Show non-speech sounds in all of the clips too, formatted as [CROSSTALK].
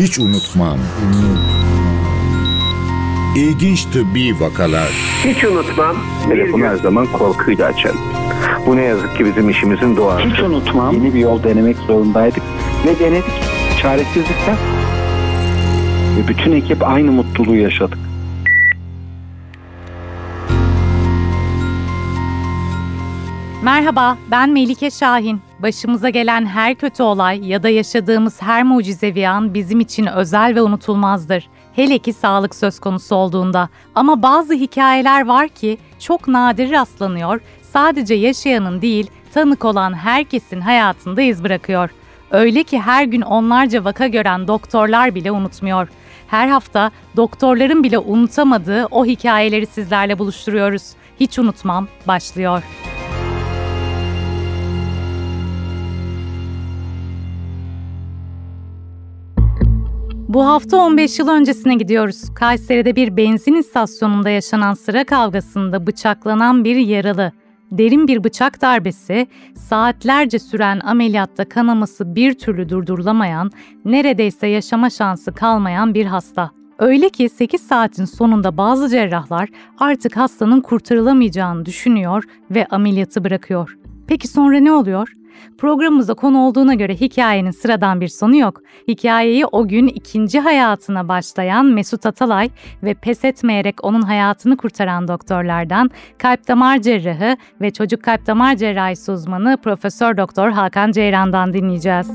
Hiç unutmam. İlginç tıbbi vakalar. Hiç unutmam. Telefonu her zaman korkuyla açarım. Bu ne yazık ki bizim işimizin doğası. Hiç unutmam. Yeni bir yol denemek zorundaydık. Ve denedik. Çaresizlikten. Ve bütün ekip aynı mutluluğu yaşadık. Merhaba, ben Melike Şahin. Başımıza gelen her kötü olay ya da yaşadığımız her mucizevi an bizim için özel ve unutulmazdır. Hele ki sağlık söz konusu olduğunda. Ama bazı hikayeler var ki çok nadir rastlanıyor, sadece yaşayanın değil, tanık olan herkesin hayatında iz bırakıyor. Öyle ki her gün onlarca vaka gören doktorlar bile unutmuyor. Her hafta doktorların bile unutamadığı o hikayeleri sizlerle buluşturuyoruz. Hiç unutmam başlıyor. Bu hafta 15 yıl öncesine gidiyoruz. Kayseri'de bir benzin istasyonunda yaşanan sıra kavgasında bıçaklanan bir yaralı. Derin bir bıçak darbesi, saatlerce süren ameliyatta kanaması bir türlü durdurulamayan, neredeyse yaşama şansı kalmayan bir hasta. Öyle ki 8 saatin sonunda bazı cerrahlar artık hastanın kurtarılamayacağını düşünüyor ve ameliyatı bırakıyor. Peki sonra ne oluyor? Programımıza konu olduğuna göre hikayenin sıradan bir sonu yok. Hikayeyi o gün ikinci hayatına başlayan Mesut Atalay ve pes etmeyerek onun hayatını kurtaran doktorlardan kalp damar cerrahı ve çocuk kalp damar cerrahisi uzmanı Profesör Doktor Hakan Ceyran'dan dinleyeceğiz.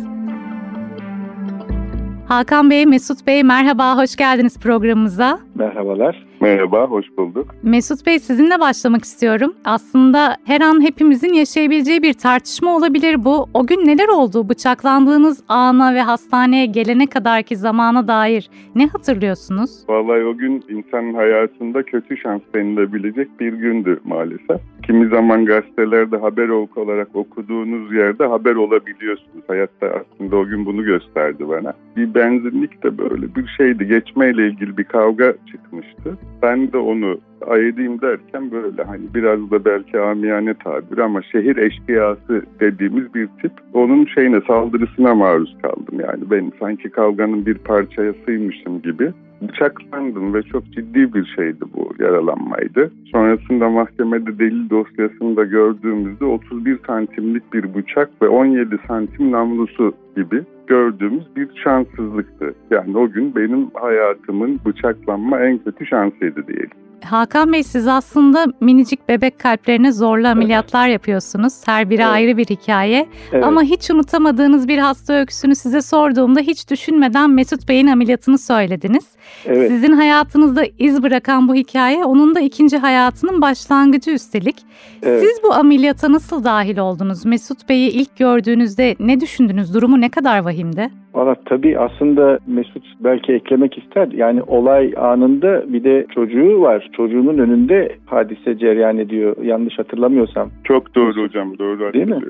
Hakan Bey, Mesut Bey merhaba, hoş geldiniz programımıza. Merhabalar. Merhaba, hoş bulduk. Mesut Bey sizinle başlamak istiyorum. Aslında her an hepimizin yaşayabileceği bir tartışma olabilir bu. O gün neler oldu? Bıçaklandığınız ana ve hastaneye gelene kadarki zamana dair ne hatırlıyorsunuz? Vallahi o gün insanın hayatında kötü şans denilebilecek bir gündü maalesef. Kimi zaman gazetelerde haber olarak okuduğunuz yerde haber olabiliyorsunuz. Hayatta aslında o gün bunu gösterdi bana. Bir benzinlik de böyle bir şeydi. Geçmeyle ilgili bir kavga çıkmıştı. Ben de onu ayırayım derken böyle hani biraz da belki amiyane tabir ama şehir eşkıyası dediğimiz bir tip. Onun şeyine saldırısına maruz kaldım yani ben sanki kavganın bir parçasıymışım gibi. Bıçaklandım ve çok ciddi bir şeydi bu yaralanmaydı. Sonrasında mahkemede delil dosyasında gördüğümüzde 31 santimlik bir bıçak ve 17 santim namlusu gibi gördüğümüz bir şanssızlıktı. Yani o gün benim hayatımın bıçaklanma en kötü şansıydı diyelim. Hakan Bey siz aslında minicik bebek kalplerine zorlu ameliyatlar yapıyorsunuz. Her biri Evet. ayrı bir hikaye. Evet. Ama hiç unutamadığınız bir hasta öyküsünü size sorduğumda hiç düşünmeden Mesut Bey'in ameliyatını söylediniz. evet. Sizin hayatınızda iz bırakan bu hikaye onun da ikinci hayatının başlangıcı üstelik. evet. Siz bu ameliyata nasıl dahil oldunuz? Mesut Bey'i ilk gördüğünüzde ne düşündünüz? Durumu ne kadar vahimdi? Valla tabii aslında Mesut belki eklemek ister. Yani olay anında bir de çocuğu var. Çocuğunun önünde hadise cereyan ediyor. Yanlış hatırlamıyorsam. Çok doğru hocam, doğru Değil mi?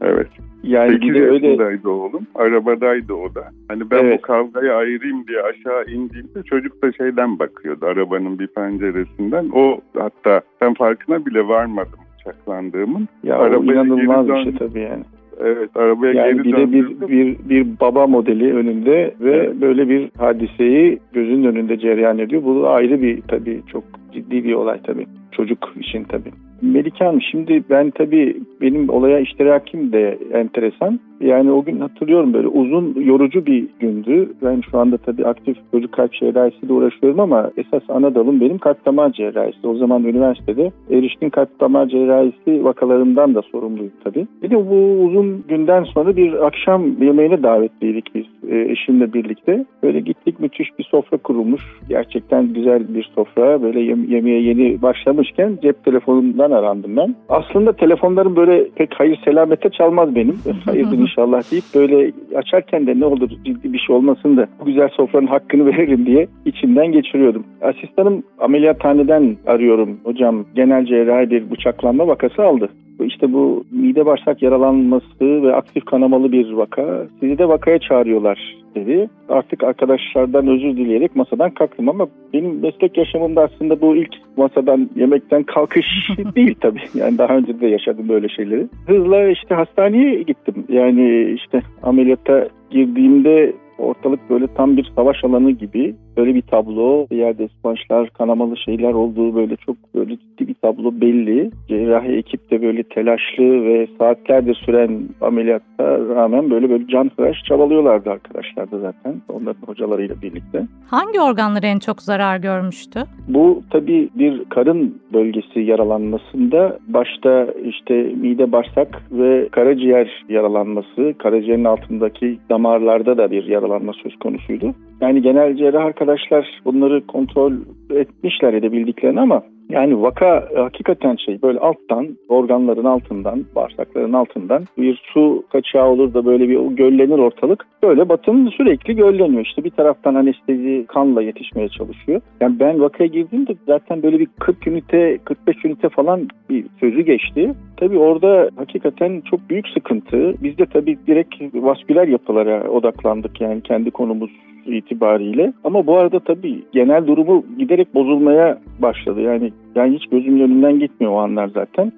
Evet. Yani 8 bir de öyle yaşındaydı oğlum. Arabadaydı o da. Hani ben Evet. bu kavgayı ayırayım diye aşağı indiğimde çocuk da şeyden bakıyordu. Arabanın bir penceresinden. O hatta ben farkına bile varmadım bıçaklandığımın. ya o Arabaya inanılmaz bir şey tabii yani. Evet arabaya Yani geri bir de bir, bir, bir baba modeli önünde ve Evet. böyle bir hadiseyi gözünün önünde cereyan ediyor. Bu ayrı bir tabii çok ciddi bir olay tabii. Çocuk için tabii. Melike Hanım şimdi ben tabii benim olaya iştirakim de enteresan. Yani o gün hatırlıyorum böyle uzun yorucu bir gündü. Ben şu anda tabii aktif çocuk kalp cerrahisiyle uğraşıyorum ama esas ana dalım benim kalp damar cerrahisi. O zaman üniversitede erişkin kalp damar cerrahisi vakalarından da sorumluyum tabii. Bir de bu uzun günden sonra bir akşam yemeğine davetliydik biz e, eşimle birlikte. Böyle gittik müthiş bir sofra kurulmuş. Gerçekten güzel bir sofra. Böyle yem- yemeğe yeni başlamışken cep telefonundan arandım ben. Aslında telefonlarım böyle pek hayır selamete çalmaz benim. [LAUGHS] Hayırdır inşallah deyip böyle açarken de ne olur ciddi bir şey olmasın da bu güzel sofranın hakkını [LAUGHS] veririm diye içimden geçiriyordum. Asistanım ameliyathaneden arıyorum. Hocam genel cerrahi bir bıçaklanma vakası aldı. İşte bu mide bağırsak yaralanması ve aktif kanamalı bir vaka. Sizi de vakaya çağırıyorlar dedi. Artık arkadaşlardan özür dileyerek masadan kalktım ama benim meslek yaşamımda aslında bu ilk masadan yemekten kalkış [LAUGHS] değil tabii. Yani daha önce de yaşadım böyle şeyleri. Hızla işte hastaneye gittim. Yani işte ameliyata girdiğimde ortalık böyle tam bir savaş alanı gibi böyle bir tablo. Bir yerde smaçlar, kanamalı şeyler olduğu böyle çok böyle ciddi bir tablo belli. Cerrahi ekip de böyle telaşlı ve saatlerdir süren ameliyatta rağmen böyle böyle can fıraş çabalıyorlardı arkadaşlar da zaten onların hocalarıyla birlikte. Hangi organları en çok zarar görmüştü? Bu tabii bir karın bölgesi yaralanmasında başta işte mide bağırsak ve karaciğer yaralanması, karaciğerin altındaki damarlarda da bir yaralanma söz konusuydu. Yani genel cerrah arkadaşlar bunları kontrol etmişler edebildiklerini ama yani vaka hakikaten şey böyle alttan organların altından bağırsakların altından bir su kaçağı olur da böyle bir göllenir ortalık. Böyle batın sürekli gölleniyor. İşte bir taraftan anestezi kanla yetişmeye çalışıyor. Yani ben vakaya girdiğimde zaten böyle bir 40 ünite 45 ünite falan bir sözü geçti. Tabii orada hakikaten çok büyük sıkıntı. Biz de tabii direkt vasküler yapılara odaklandık yani kendi konumuz itibariyle. Ama bu arada tabii genel durumu giderek bozulmaya başladı. Yani yani hiç gözümün önünden gitmiyor o anlar zaten.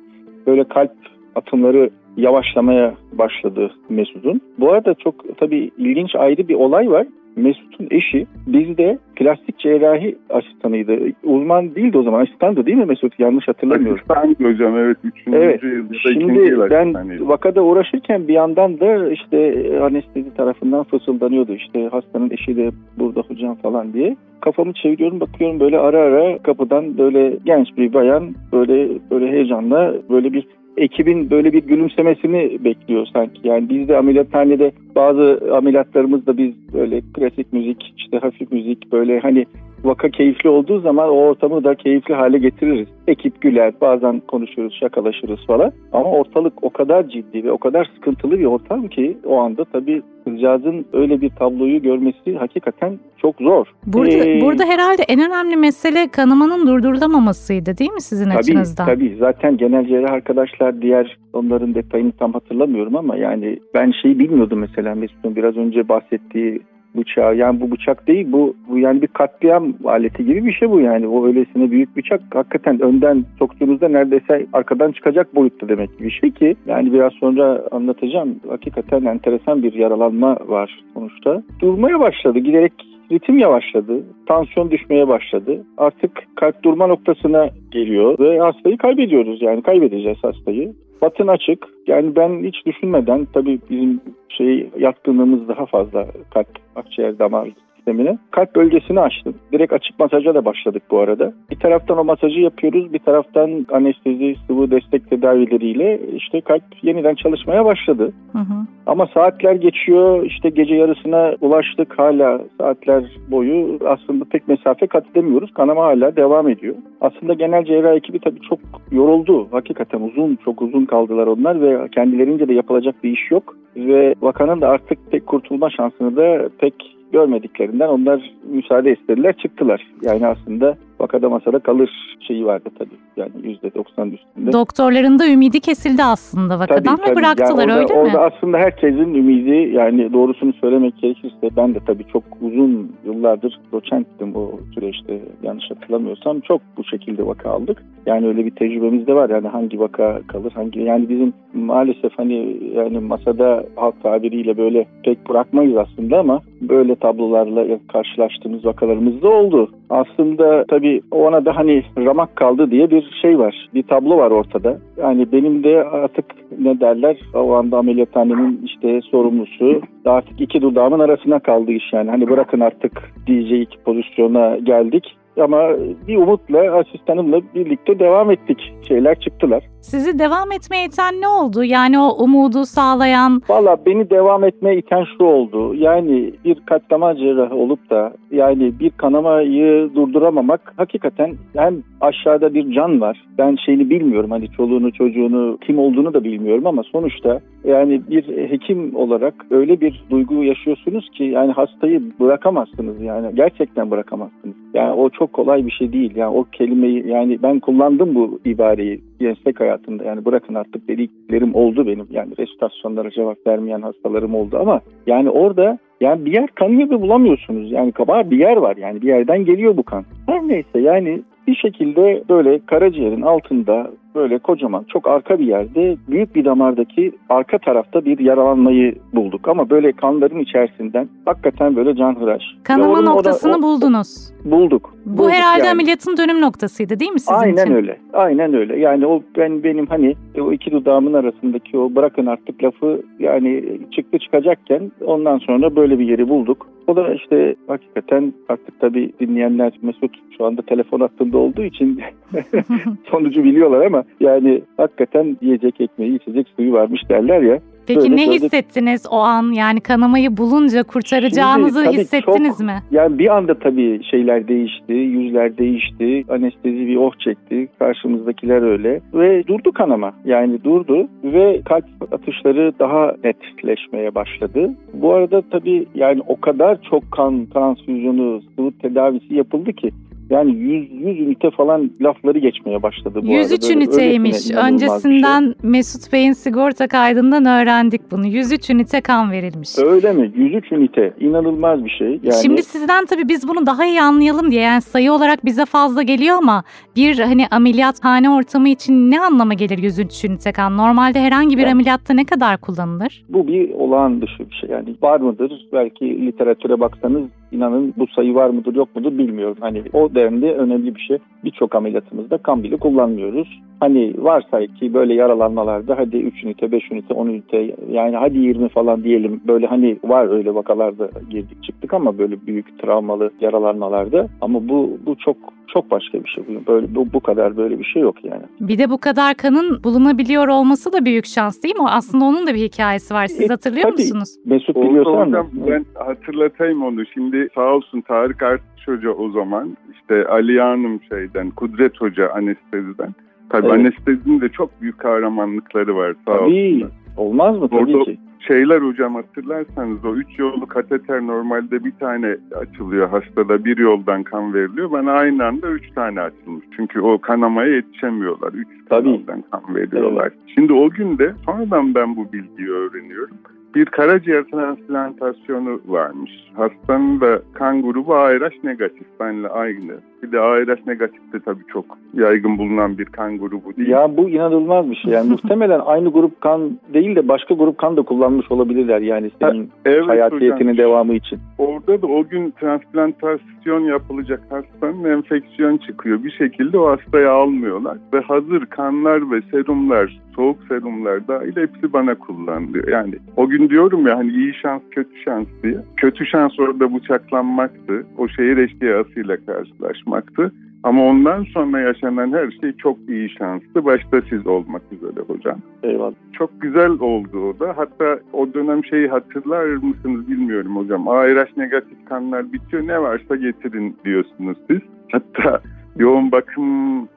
Böyle kalp atımları yavaşlamaya başladı Mesut'un. Bu arada çok tabii ilginç ayrı bir olay var. Mesut'un eşi bizde plastik cerrahi asistanıydı. Uzman değildi o zaman. Asistandı değil mi Mesut? Yanlış hatırlamıyorum. Asistandı hocam evet. Üçüncü Evet. Şimdi yıl ben asistanıydı. vakada uğraşırken bir yandan da işte anestezi tarafından fısıldanıyordu. İşte hastanın eşi de burada hocam falan diye. Kafamı çeviriyorum bakıyorum böyle ara ara kapıdan böyle genç bir bayan böyle böyle heyecanla böyle bir ekibin böyle bir gülümsemesini bekliyor sanki. Yani biz de ameliyathanede bazı ameliyatlarımızda biz böyle klasik müzik, işte hafif müzik böyle hani vaka keyifli olduğu zaman o ortamı da keyifli hale getiririz. Ekip güler, bazen konuşuruz, şakalaşırız falan. Ama ortalık o kadar ciddi ve o kadar sıkıntılı bir ortam ki o anda tabii kızcağızın öyle bir tabloyu görmesi hakikaten çok zor. Burada, Ee, burada herhalde en önemli mesele kanamanın durdurulamamasıydı değil mi sizin Tabii açınızdan? tabii zaten genel cerrah arkadaşlar diğer onların detayını tam hatırlamıyorum ama yani ben şeyi bilmiyordum mesela Mesut'un biraz önce bahsettiği bıçağı yani bu bıçak değil bu, bu yani bir katliam aleti gibi bir şey bu yani o öylesine büyük bıçak hakikaten önden soktuğunuzda neredeyse arkadan çıkacak boyutta demek bir şey ki yani biraz sonra anlatacağım hakikaten enteresan bir yaralanma var sonuçta durmaya başladı giderek ritim yavaşladı, tansiyon düşmeye başladı. Artık kalp durma noktasına geliyor ve hastayı kaybediyoruz yani kaybedeceğiz hastayı. Batın açık. Yani ben hiç düşünmeden tabii bizim şey yatkınlığımız daha fazla kalp, akciğer, damar sistemine. Kalp bölgesini açtım. Direkt açık masaja da başladık bu arada. Bir taraftan o masajı yapıyoruz. Bir taraftan anestezi, sıvı destek tedavileriyle işte kalp yeniden çalışmaya başladı. Hı hı. Ama saatler geçiyor. İşte gece yarısına ulaştık. Hala saatler boyu aslında pek mesafe kat edemiyoruz. Kanama hala devam ediyor. Aslında genel cerrah ekibi tabii çok yoruldu. Hakikaten uzun, çok uzun kaldılar onlar ve kendilerince de yapılacak bir iş yok. Ve vakanın da artık pek kurtulma şansını da pek görmediklerinden onlar müsaade istediler çıktılar. Yani aslında vakada masada kalır şeyi vardı tabii. Yani %90 üstünde. Doktorların da ümidi kesildi aslında vakadan ve bıraktılar Yani orada, öyle mi? Orada aslında herkesin ümidi yani doğrusunu söylemek gerekirse ben de tabii çok uzun yıllardır doçenttim o süreçte yanlış hatırlamıyorsam çok bu şekilde vaka aldık. Yani öyle bir tecrübemiz de var yani hangi vaka kalır hangi yani bizim maalesef hani yani masada halk tabiriyle böyle pek bırakmayız aslında ama böyle tablolarla karşılaştığımız vakalarımız da oldu. Aslında tabii ona da hani ramak kaldı diye bir şey var. Bir tablo var ortada. Yani benim de artık ne derler o anda ameliyathanenin işte sorumlusu artık iki dudağımın arasına kaldı iş yani. Hani bırakın artık diyecek pozisyona geldik. Ama bir umutla asistanımla birlikte devam ettik. Şeyler çıktılar. Sizi devam etmeye iten ne oldu? Yani o umudu sağlayan Valla beni devam etmeye iten şu oldu. Yani bir katlama cerrahı olup da yani bir kanamayı durduramamak hakikaten hem aşağıda bir can var. Ben şeyini bilmiyorum hani çoluğunu çocuğunu kim olduğunu da bilmiyorum ama sonuçta yani bir hekim olarak öyle bir duygu yaşıyorsunuz ki yani hastayı bırakamazsınız yani gerçekten bırakamazsınız. Yani o çok kolay bir şey değil. Yani o kelimeyi yani ben kullandım bu ibareyi gençlik hayatımda. Yani bırakın artık dediklerim oldu benim. Yani resitasyonlara cevap vermeyen hastalarım oldu ama yani orada yani bir yer kanıyor ve bulamıyorsunuz. Yani kaba bir yer var yani bir yerden geliyor bu kan. Her neyse yani Bir şekilde böyle karaciğerin altında böyle kocaman çok arka bir yerde büyük bir damardaki arka tarafta bir yaralanmayı bulduk. Ama böyle kanların içerisinden hakikaten böyle canhıraş. Kanama o da- noktasını o- buldunuz. bulduk. Bu Bulduk herhalde yani. ameliyatın dönüm noktasıydı değil mi sizin Aynen için? öyle. Aynen öyle. Yani o ben benim hani o iki dudağımın arasındaki o bırakın artık lafı yani çıktı çıkacakken ondan sonra böyle bir yeri bulduk. O da işte hakikaten artık tabii dinleyenler Mesut şu anda telefon hattında olduğu için [LAUGHS] [LAUGHS] sonucu biliyorlar ama yani hakikaten yiyecek ekmeği içecek suyu varmış derler ya. Peki Böyle ne böyle- hissettiniz o an? Yani kanamayı bulunca kurtaracağınızı Şimdi hissettiniz çok- mi? Yani bir anda tabii şeyler değişti, yüzler değişti, anestezi bir oh çekti, karşımızdakiler öyle ve durdu kanama. Yani durdu ve kalp atışları daha netleşmeye başladı. Bu arada tabii yani o kadar çok kan transfüzyonu, sıvı tedavisi yapıldı ki yani 100, 100 ünite falan lafları geçmeye başladı bu 103 arada. Böyle üniteymiş. şey. Öncesinden Mesut Bey'in sigorta kaydından öğrendik bunu. 103 ünite kan verilmiş. Öyle mi? 103 ünite. inanılmaz bir şey. Yani Şimdi sizden tabii biz bunu daha iyi anlayalım diye yani sayı olarak bize fazla geliyor ama bir hani ameliyathane ortamı için ne anlama gelir 103 ünite kan? Normalde herhangi bir Yani- ameliyatta ne kadar kullanılır? Bu bir olağan dışı bir şey. Yani var mıdır? Belki literatüre baksanız inanın bu sayı var mıdır yok mudur bilmiyorum. Hani o denli önemli bir şey. Birçok ameliyatımızda kan bile kullanmıyoruz. Hani varsa ki böyle yaralanmalarda hadi 3 ünite, 5 ünite, 10 ünite yani hadi 20 falan diyelim. Böyle hani var öyle vakalarda girdik çıktık ama böyle büyük travmalı yaralanmalarda. Ama bu bu çok çok başka bir şey. Böyle bu, bu kadar böyle bir şey yok yani. Bir de bu kadar kanın bulunabiliyor olması da büyük şans değil mi? O aslında onun da bir hikayesi var. Siz E, hatırlıyor tabii. musunuz? Mesut biliyorsan hocam ben hatırlatayım onu. Şimdi sağ olsun Tarık Artış Hoca o zaman işte Ali Hanım şeyden Kudret Hoca anesteziden. Tabii Evet. anestezinin de çok büyük kahramanlıkları var sağ Tabii. olsunlar. Olmaz mı? Tabii Orada- ki. Şeyler hocam hatırlarsanız o üç yollu kateter normalde bir tane açılıyor hastada bir yoldan kan veriliyor. Bana aynı anda üç tane açılmış. Çünkü o kanamaya yetişemiyorlar. Üç Tabii. kanaldan kan veriyorlar. Şimdi o gün de sonradan ben bu bilgiyi öğreniyorum. Bir karaciğer transplantasyonu varmış. Hastanın da kan grubu ARH negatif. Benle aynı. Bir de ARH negatif de tabii çok yaygın bulunan bir kan grubu değil. Ya bu inanılmaz bir şey. Yani [LAUGHS] muhtemelen aynı grup kan değil de başka grup kan da kullanmış olabilirler yani senin evet hayatiyetinin hocam. devamı için. Orada da o gün transplantasyon yapılacak hastanın enfeksiyon çıkıyor. Bir şekilde o hastayı almıyorlar. Ve hazır kanlar ve serumlar, soğuk serumlar dahil hepsi bana kullanılıyor. Yani o gün diyorum ya hani iyi şans kötü şans diye. Kötü şans orada bıçaklanmaktı. O şehir eşkıyasıyla karşılaşmaktı. Ama ondan sonra yaşanan her şey çok iyi şanstı. Başta siz olmak üzere hocam. Eyvallah. Çok güzel oldu o da. Hatta o dönem şeyi hatırlar mısınız bilmiyorum hocam. ARH negatif kanlar bitiyor ne varsa getirin diyorsunuz siz. Hatta yoğun bakım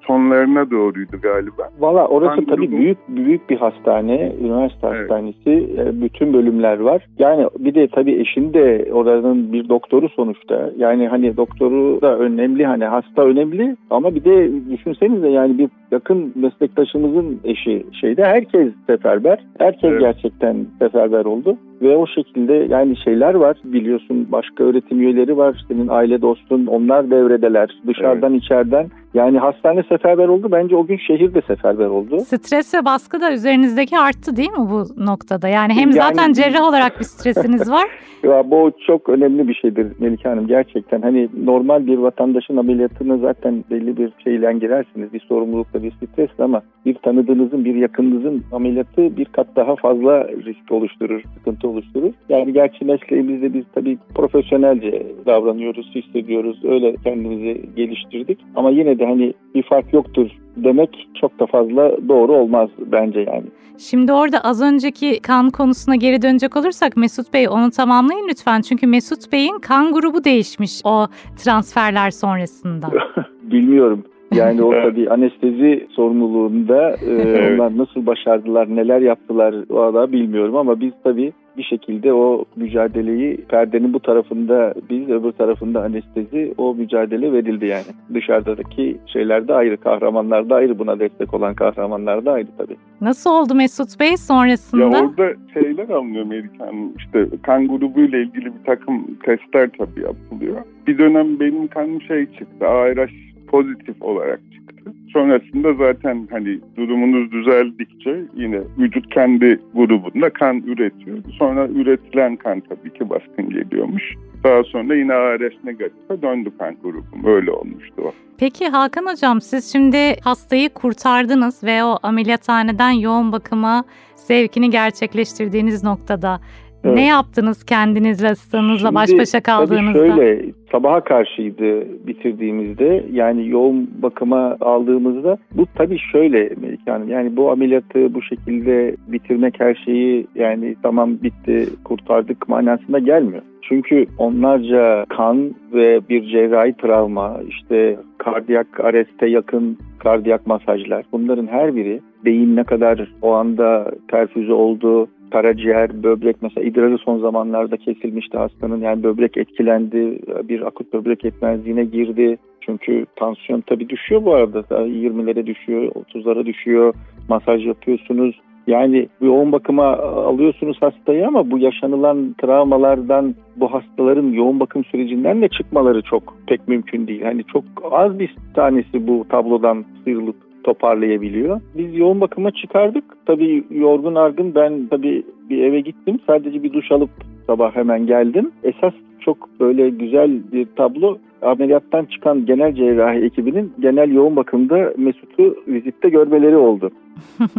sonlarına doğruydu galiba. Valla orası Kan tabii grubu- büyük büyük bir hastane, üniversite Evet. hastanesi, e, bütün bölümler var. Yani bir de tabii eşin de oranın bir doktoru sonuçta. Yani hani doktoru da önemli, hani hasta önemli ama bir de düşünsenize yani bir yakın meslektaşımızın eşi şeyde herkes seferber. Herkes Evet. gerçekten seferber oldu. Ve o şekilde yani şeyler var biliyorsun başka öğretim üyeleri var senin aile dostun onlar devredeler dışarıdan içeriden yani hastane seferber oldu bence o gün şehir de seferber oldu. Stres ve baskı da üzerinizdeki arttı değil mi bu noktada? Yani hem Yani- zaten cerrah olarak bir stresiniz var. [LAUGHS] Ya bu çok önemli bir şeydir Melike Hanım gerçekten hani normal bir vatandaşın ameliyatına zaten belli bir şeyle girersiniz bir sorumlulukla bir stresle ama bir tanıdığınızın bir yakınınızın ameliyatı bir kat daha fazla risk oluşturur sıkıntı oluşturur. Yani gerçi mesleğimizde biz tabii profesyonelce davranıyoruz hissediyoruz öyle kendimizi geliştirdik ama yine de hani bir fark yoktur demek çok da fazla doğru olmaz bence yani. Şimdi orada az önceki kan konusuna geri dönecek olursak Mesut Bey onu tamamlayın lütfen. Çünkü Mesut Bey'in kan grubu değişmiş o transferler sonrasında. [LAUGHS] Bilmiyorum. Yani o [LAUGHS] tabii anestezi sorumluluğunda e, [LAUGHS] Evet. onlar nasıl başardılar, neler yaptılar o da bilmiyorum ama biz tabii bir şekilde o mücadeleyi perdenin bu tarafında biz öbür tarafında anestezi o mücadele verildi yani. Dışarıdaki şeyler de ayrı, kahramanlar da ayrı buna destek olan kahramanlar da ayrı tabii. Nasıl oldu Mesut Bey Ya sonrasında? orada şeyler alınıyor Amerikan işte kan grubuyla ilgili bir takım testler tabii yapılıyor. Bir dönem benim kanım şey çıktı ARH pozitif olarak çıktı. Sonrasında zaten hani durumunuz düzeldikçe yine vücut kendi grubunda kan üretiyor. Sonra üretilen kan tabii ki baskın geliyormuş. Daha sonra yine ARS negatife döndü kan grubum. Öyle olmuştu o. Peki Hakan Hocam siz şimdi hastayı kurtardınız ve o ameliyathaneden yoğun bakıma sevkini gerçekleştirdiğiniz noktada Evet. ne yaptınız kendinizle, Şimdi baş başa Tabii kaldığınızda? şöyle sabaha karşıydı bitirdiğimizde yani yoğun bakıma aldığımızda bu tabii şöyle Hanım yani bu ameliyatı bu şekilde bitirmek her şeyi yani tamam bitti kurtardık manasında gelmiyor. Çünkü onlarca kan ve bir cerrahi travma işte kardiyak areste yakın kardiyak masajlar bunların her biri beyin ne kadar o anda perfüze oldu karaciğer, böbrek mesela idrarı son zamanlarda kesilmişti hastanın. Yani böbrek etkilendi, bir akut böbrek yetmezliğine girdi. Çünkü tansiyon tabii düşüyor bu arada. Daha 20'lere düşüyor, 30'lara düşüyor. Masaj yapıyorsunuz. Yani yoğun bakıma alıyorsunuz hastayı ama bu yaşanılan travmalardan bu hastaların yoğun bakım sürecinden de çıkmaları çok pek mümkün değil. Hani çok az bir tanesi bu tablodan sıyrılıp toparlayabiliyor. Biz yoğun bakıma çıkardık. Tabii yorgun argın ben tabii bir eve gittim. Sadece bir duş alıp sabah hemen geldim. Esas çok böyle güzel bir tablo ameliyattan çıkan genel cerrahi ekibinin genel yoğun bakımda Mesut'u vizitte görmeleri oldu. [LAUGHS]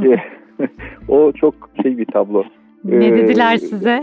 [LAUGHS] o çok şey bir tablo. Ne Ee, dediler size?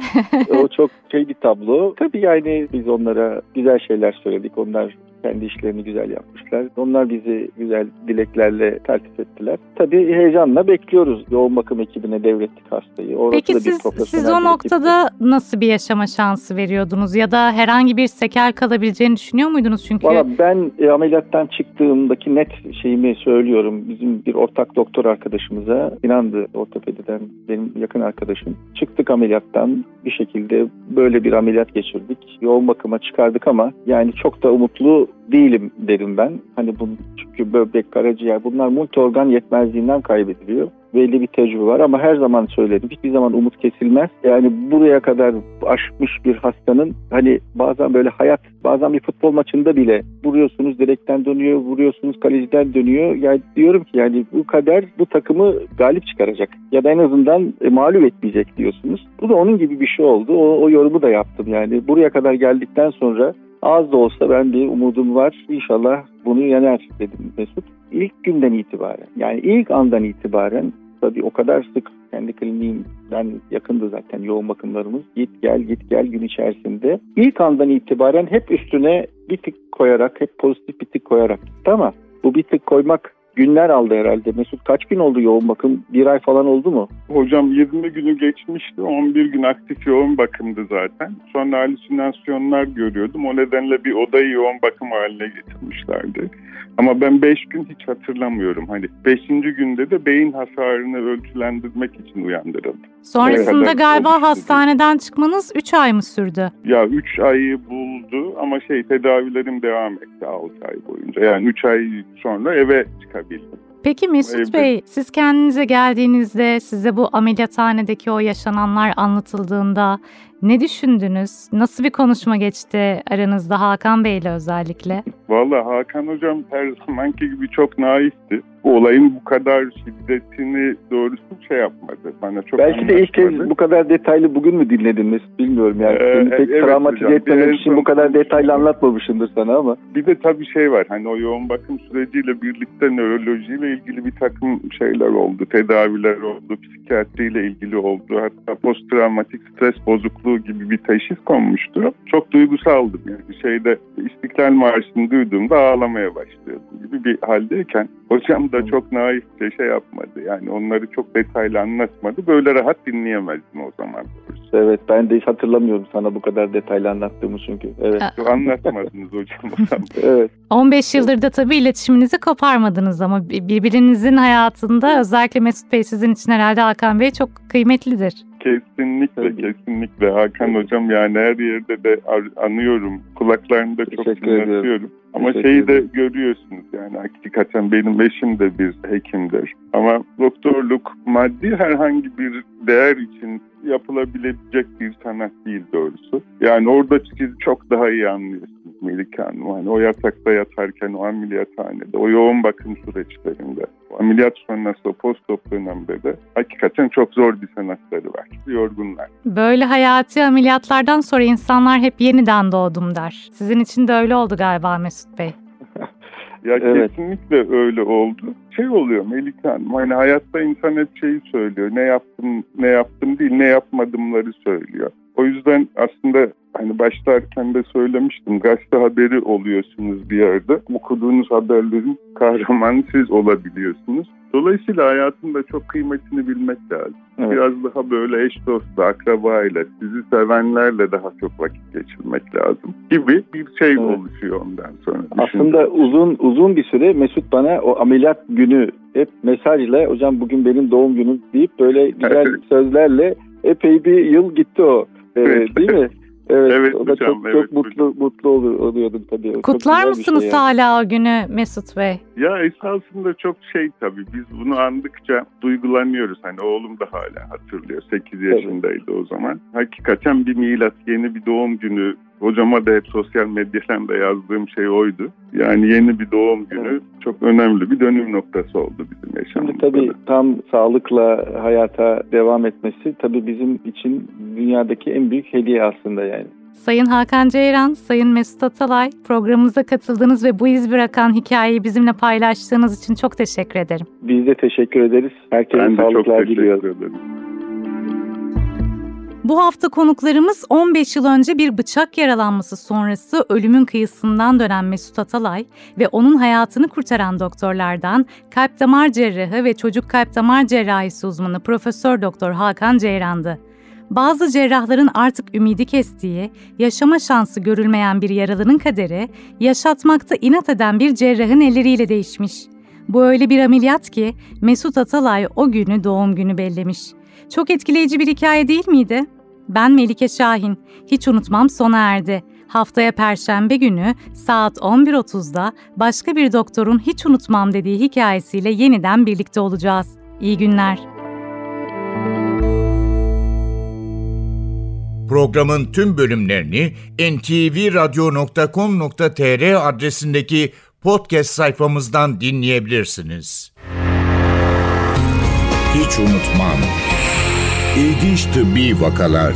o çok şey bir tablo. Tabii yani biz onlara güzel şeyler söyledik. Onlar kendi işlerini güzel yapmışlar. Onlar bizi güzel dileklerle tertip ettiler. Tabii heyecanla bekliyoruz. Yoğun bakım ekibine devrettik hastayı. Orası Peki da bir siz, profesyonel siz o bir ekipti. noktada nasıl bir yaşama şansı veriyordunuz ya da herhangi bir sekel kalabileceğini düşünüyor muydunuz? Çünkü Valla ben e, ameliyattan çıktığımdaki net şeyimi söylüyorum. Bizim bir ortak doktor arkadaşımıza inandı ortopediden benim yakın arkadaşım. Çıktık ameliyattan bir şekilde böyle bir ameliyat geçirdik. Yoğun bakıma çıkardık ama yani çok da umutlu değilim derim ben. Hani bu çünkü böbrek, karaciğer bunlar multi organ yetmezliğinden kaybediliyor. Belli bir tecrübe var ama her zaman söyledim. Hiçbir zaman umut kesilmez. Yani buraya kadar aşmış bir hastanın hani bazen böyle hayat, bazen bir futbol maçında bile vuruyorsunuz direkten dönüyor, vuruyorsunuz kaleciden dönüyor. Yani diyorum ki yani bu kader bu takımı galip çıkaracak ya da en azından e, mağlup etmeyecek diyorsunuz. Bu da onun gibi bir şey oldu. O, o yorumu da yaptım yani. Buraya kadar geldikten sonra az da olsa ben bir umudum var. İnşallah bunu yener dedim Mesut. İlk günden itibaren yani ilk andan itibaren tabii o kadar sık kendi kliniğimden yakındı zaten yoğun bakımlarımız. Git gel git gel gün içerisinde. İlk andan itibaren hep üstüne bir tık koyarak hep pozitif bir tık koyarak gitti ama bu bir tık koymak günler aldı herhalde. Mesut kaç gün oldu yoğun bakım? Bir ay falan oldu mu? Hocam 20 günü geçmişti. 11 gün aktif yoğun bakımdı zaten. Sonra halüsinasyonlar görüyordum. O nedenle bir odayı yoğun bakım haline getirmişlerdi. Ama ben 5 gün hiç hatırlamıyorum. Hani 5. günde de beyin hasarını ölçülendirmek için uyandırıldım. sonrasında Evet. galiba Olmuştu. hastaneden çıkmanız 3 ay mı sürdü? Ya 3 ayı buldu ama şey tedavilerim devam etti 6 ay boyunca. Yani 3 ay sonra eve çıkabildim. Peki Mesut Evde. Bey, siz kendinize geldiğinizde size bu ameliyathanedeki o yaşananlar anlatıldığında ne düşündünüz? Nasıl bir konuşma geçti aranızda Hakan Bey ile özellikle? Vallahi Hakan hocam her zamanki gibi çok naifti. Bu olayın bu kadar şiddetini doğrusu şey yapmadı. Bana çok Belki de ilk kez bu kadar detaylı bugün mü dinledin Mesut bilmiyorum yani. Ee, Seni pek evet travmatize hocam, etmemek için bu kadar detaylı anlatmamışımdır sana ama. Bir de tabii şey var hani o yoğun bakım süreciyle birlikte nörolojiyle ilgili bir takım şeyler oldu. Tedaviler oldu, psikiyatriyle ilgili oldu. Hatta posttravmatik stres bozukluğu gibi bir teşhis konmuştu. Çok duygusaldım yani şeyde İstiklal Marşı'nı duyduğumda ağlamaya başlıyordum gibi bir haldeyken hocam da çok naifçe şey yapmadı. Yani onları çok detaylı anlatmadı. Böyle rahat dinleyemezdim o zaman. doğrusu. Evet ben de hiç hatırlamıyorum sana bu kadar detaylı anlattığımı çünkü. Evet. Anlatmadınız hocam o [LAUGHS] zaman. Evet. 15 yıldır da tabii iletişiminizi koparmadınız ama bir- birbirinizin hayatında özellikle Mesut Bey sizin için herhalde Hakan Bey çok kıymetlidir. Kesinlikle Tabii. kesinlikle Hakan hocam yani her yerde de anıyorum kulaklarında çok dinletiyorum. Ama Teşekkür şeyi de görüyorsunuz yani hakikaten benim eşim de bir hekimdir. Ama doktorluk maddi herhangi bir değer için yapılabilecek bir sanat değil doğrusu. Yani orada siz çok daha iyi anlıyorsunuz. Melike Hanım. Hani o yatakta yatarken, o ameliyathanede, o yoğun bakım süreçlerinde, o ameliyat sonrası, o post-op dönemde de hakikaten çok zor bir sanatları var. Yorgunlar. Böyle hayati ameliyatlardan sonra insanlar hep yeniden doğdum der. Sizin için de öyle oldu galiba Mesut Bey. [LAUGHS] Ya Evet. kesinlikle öyle oldu. Şey oluyor Melike Hanım, hani hayatta insan hep şeyi söylüyor. Ne yaptım, ne yaptım değil, ne yapmadımları söylüyor. O yüzden aslında hani başlarken de söylemiştim. Gazete haberi oluyorsunuz bir yerde. Okuduğunuz haberlerin kahramanı siz olabiliyorsunuz. Dolayısıyla hayatında çok kıymetini bilmek lazım. Evet. Biraz daha böyle eş dostla, akrabayla, sizi sevenlerle daha çok vakit geçirmek lazım gibi bir şey Evet. oluşuyor ondan sonra. Aslında uzun uzun bir süre Mesut bana o ameliyat günü hep mesajla hocam bugün benim doğum günüm deyip böyle güzel Evet. sözlerle epey bir yıl gitti o. Ee, Evet. Değil mi? [LAUGHS] Evet, Evet o da hocam, çok, evet çok mutlu mutlu olur, oluyordum tabii. Kutlar mısınız şey yani. hala o günü Mesut Bey? Ya esasında çok şey tabii biz bunu andıkça duygulanıyoruz. Hani oğlum da hala hatırlıyor. 8 yaşındaydı o zaman. Hakikaten bir milat, yeni bir doğum günü. Hocama da hep sosyal medyadan da yazdığım şey oydu. Yani yeni bir doğum günü Evet. çok önemli bir dönüm noktası oldu bizim yaşamımızda. Tabii tam sağlıkla hayata devam etmesi tabii bizim için dünyadaki en büyük hediye aslında yani. Sayın Hakan Ceyran, Sayın Mesut Atalay programımıza katıldığınız ve bu iz bırakan hikayeyi bizimle paylaştığınız için çok teşekkür ederim. Biz de teşekkür ederiz. Herkese Ben de çok sağlıklar teşekkür ederim. Bu hafta konuklarımız 15 yıl önce bir bıçak yaralanması sonrası ölümün kıyısından dönen Mesut Atalay ve onun hayatını kurtaran doktorlardan kalp damar cerrahı ve çocuk kalp damar cerrahisi uzmanı Profesör Doktor Hakan Ceyran'dı. Bazı cerrahların artık ümidi kestiği, yaşama şansı görülmeyen bir yaralının kaderi, yaşatmakta inat eden bir cerrahın elleriyle değişmiş. Bu öyle bir ameliyat ki Mesut Atalay o günü doğum günü bellemiş. Çok etkileyici bir hikaye değil miydi? Ben Melike Şahin. Hiç unutmam sona erdi. Haftaya Perşembe günü saat 11.30'da başka bir doktorun hiç unutmam dediği hikayesiyle yeniden birlikte olacağız. İyi günler. Programın tüm bölümlerini ntvradio.com.tr adresindeki podcast sayfamızdan dinleyebilirsiniz. Hiç unutmam. İlginç tıbbi vakalar.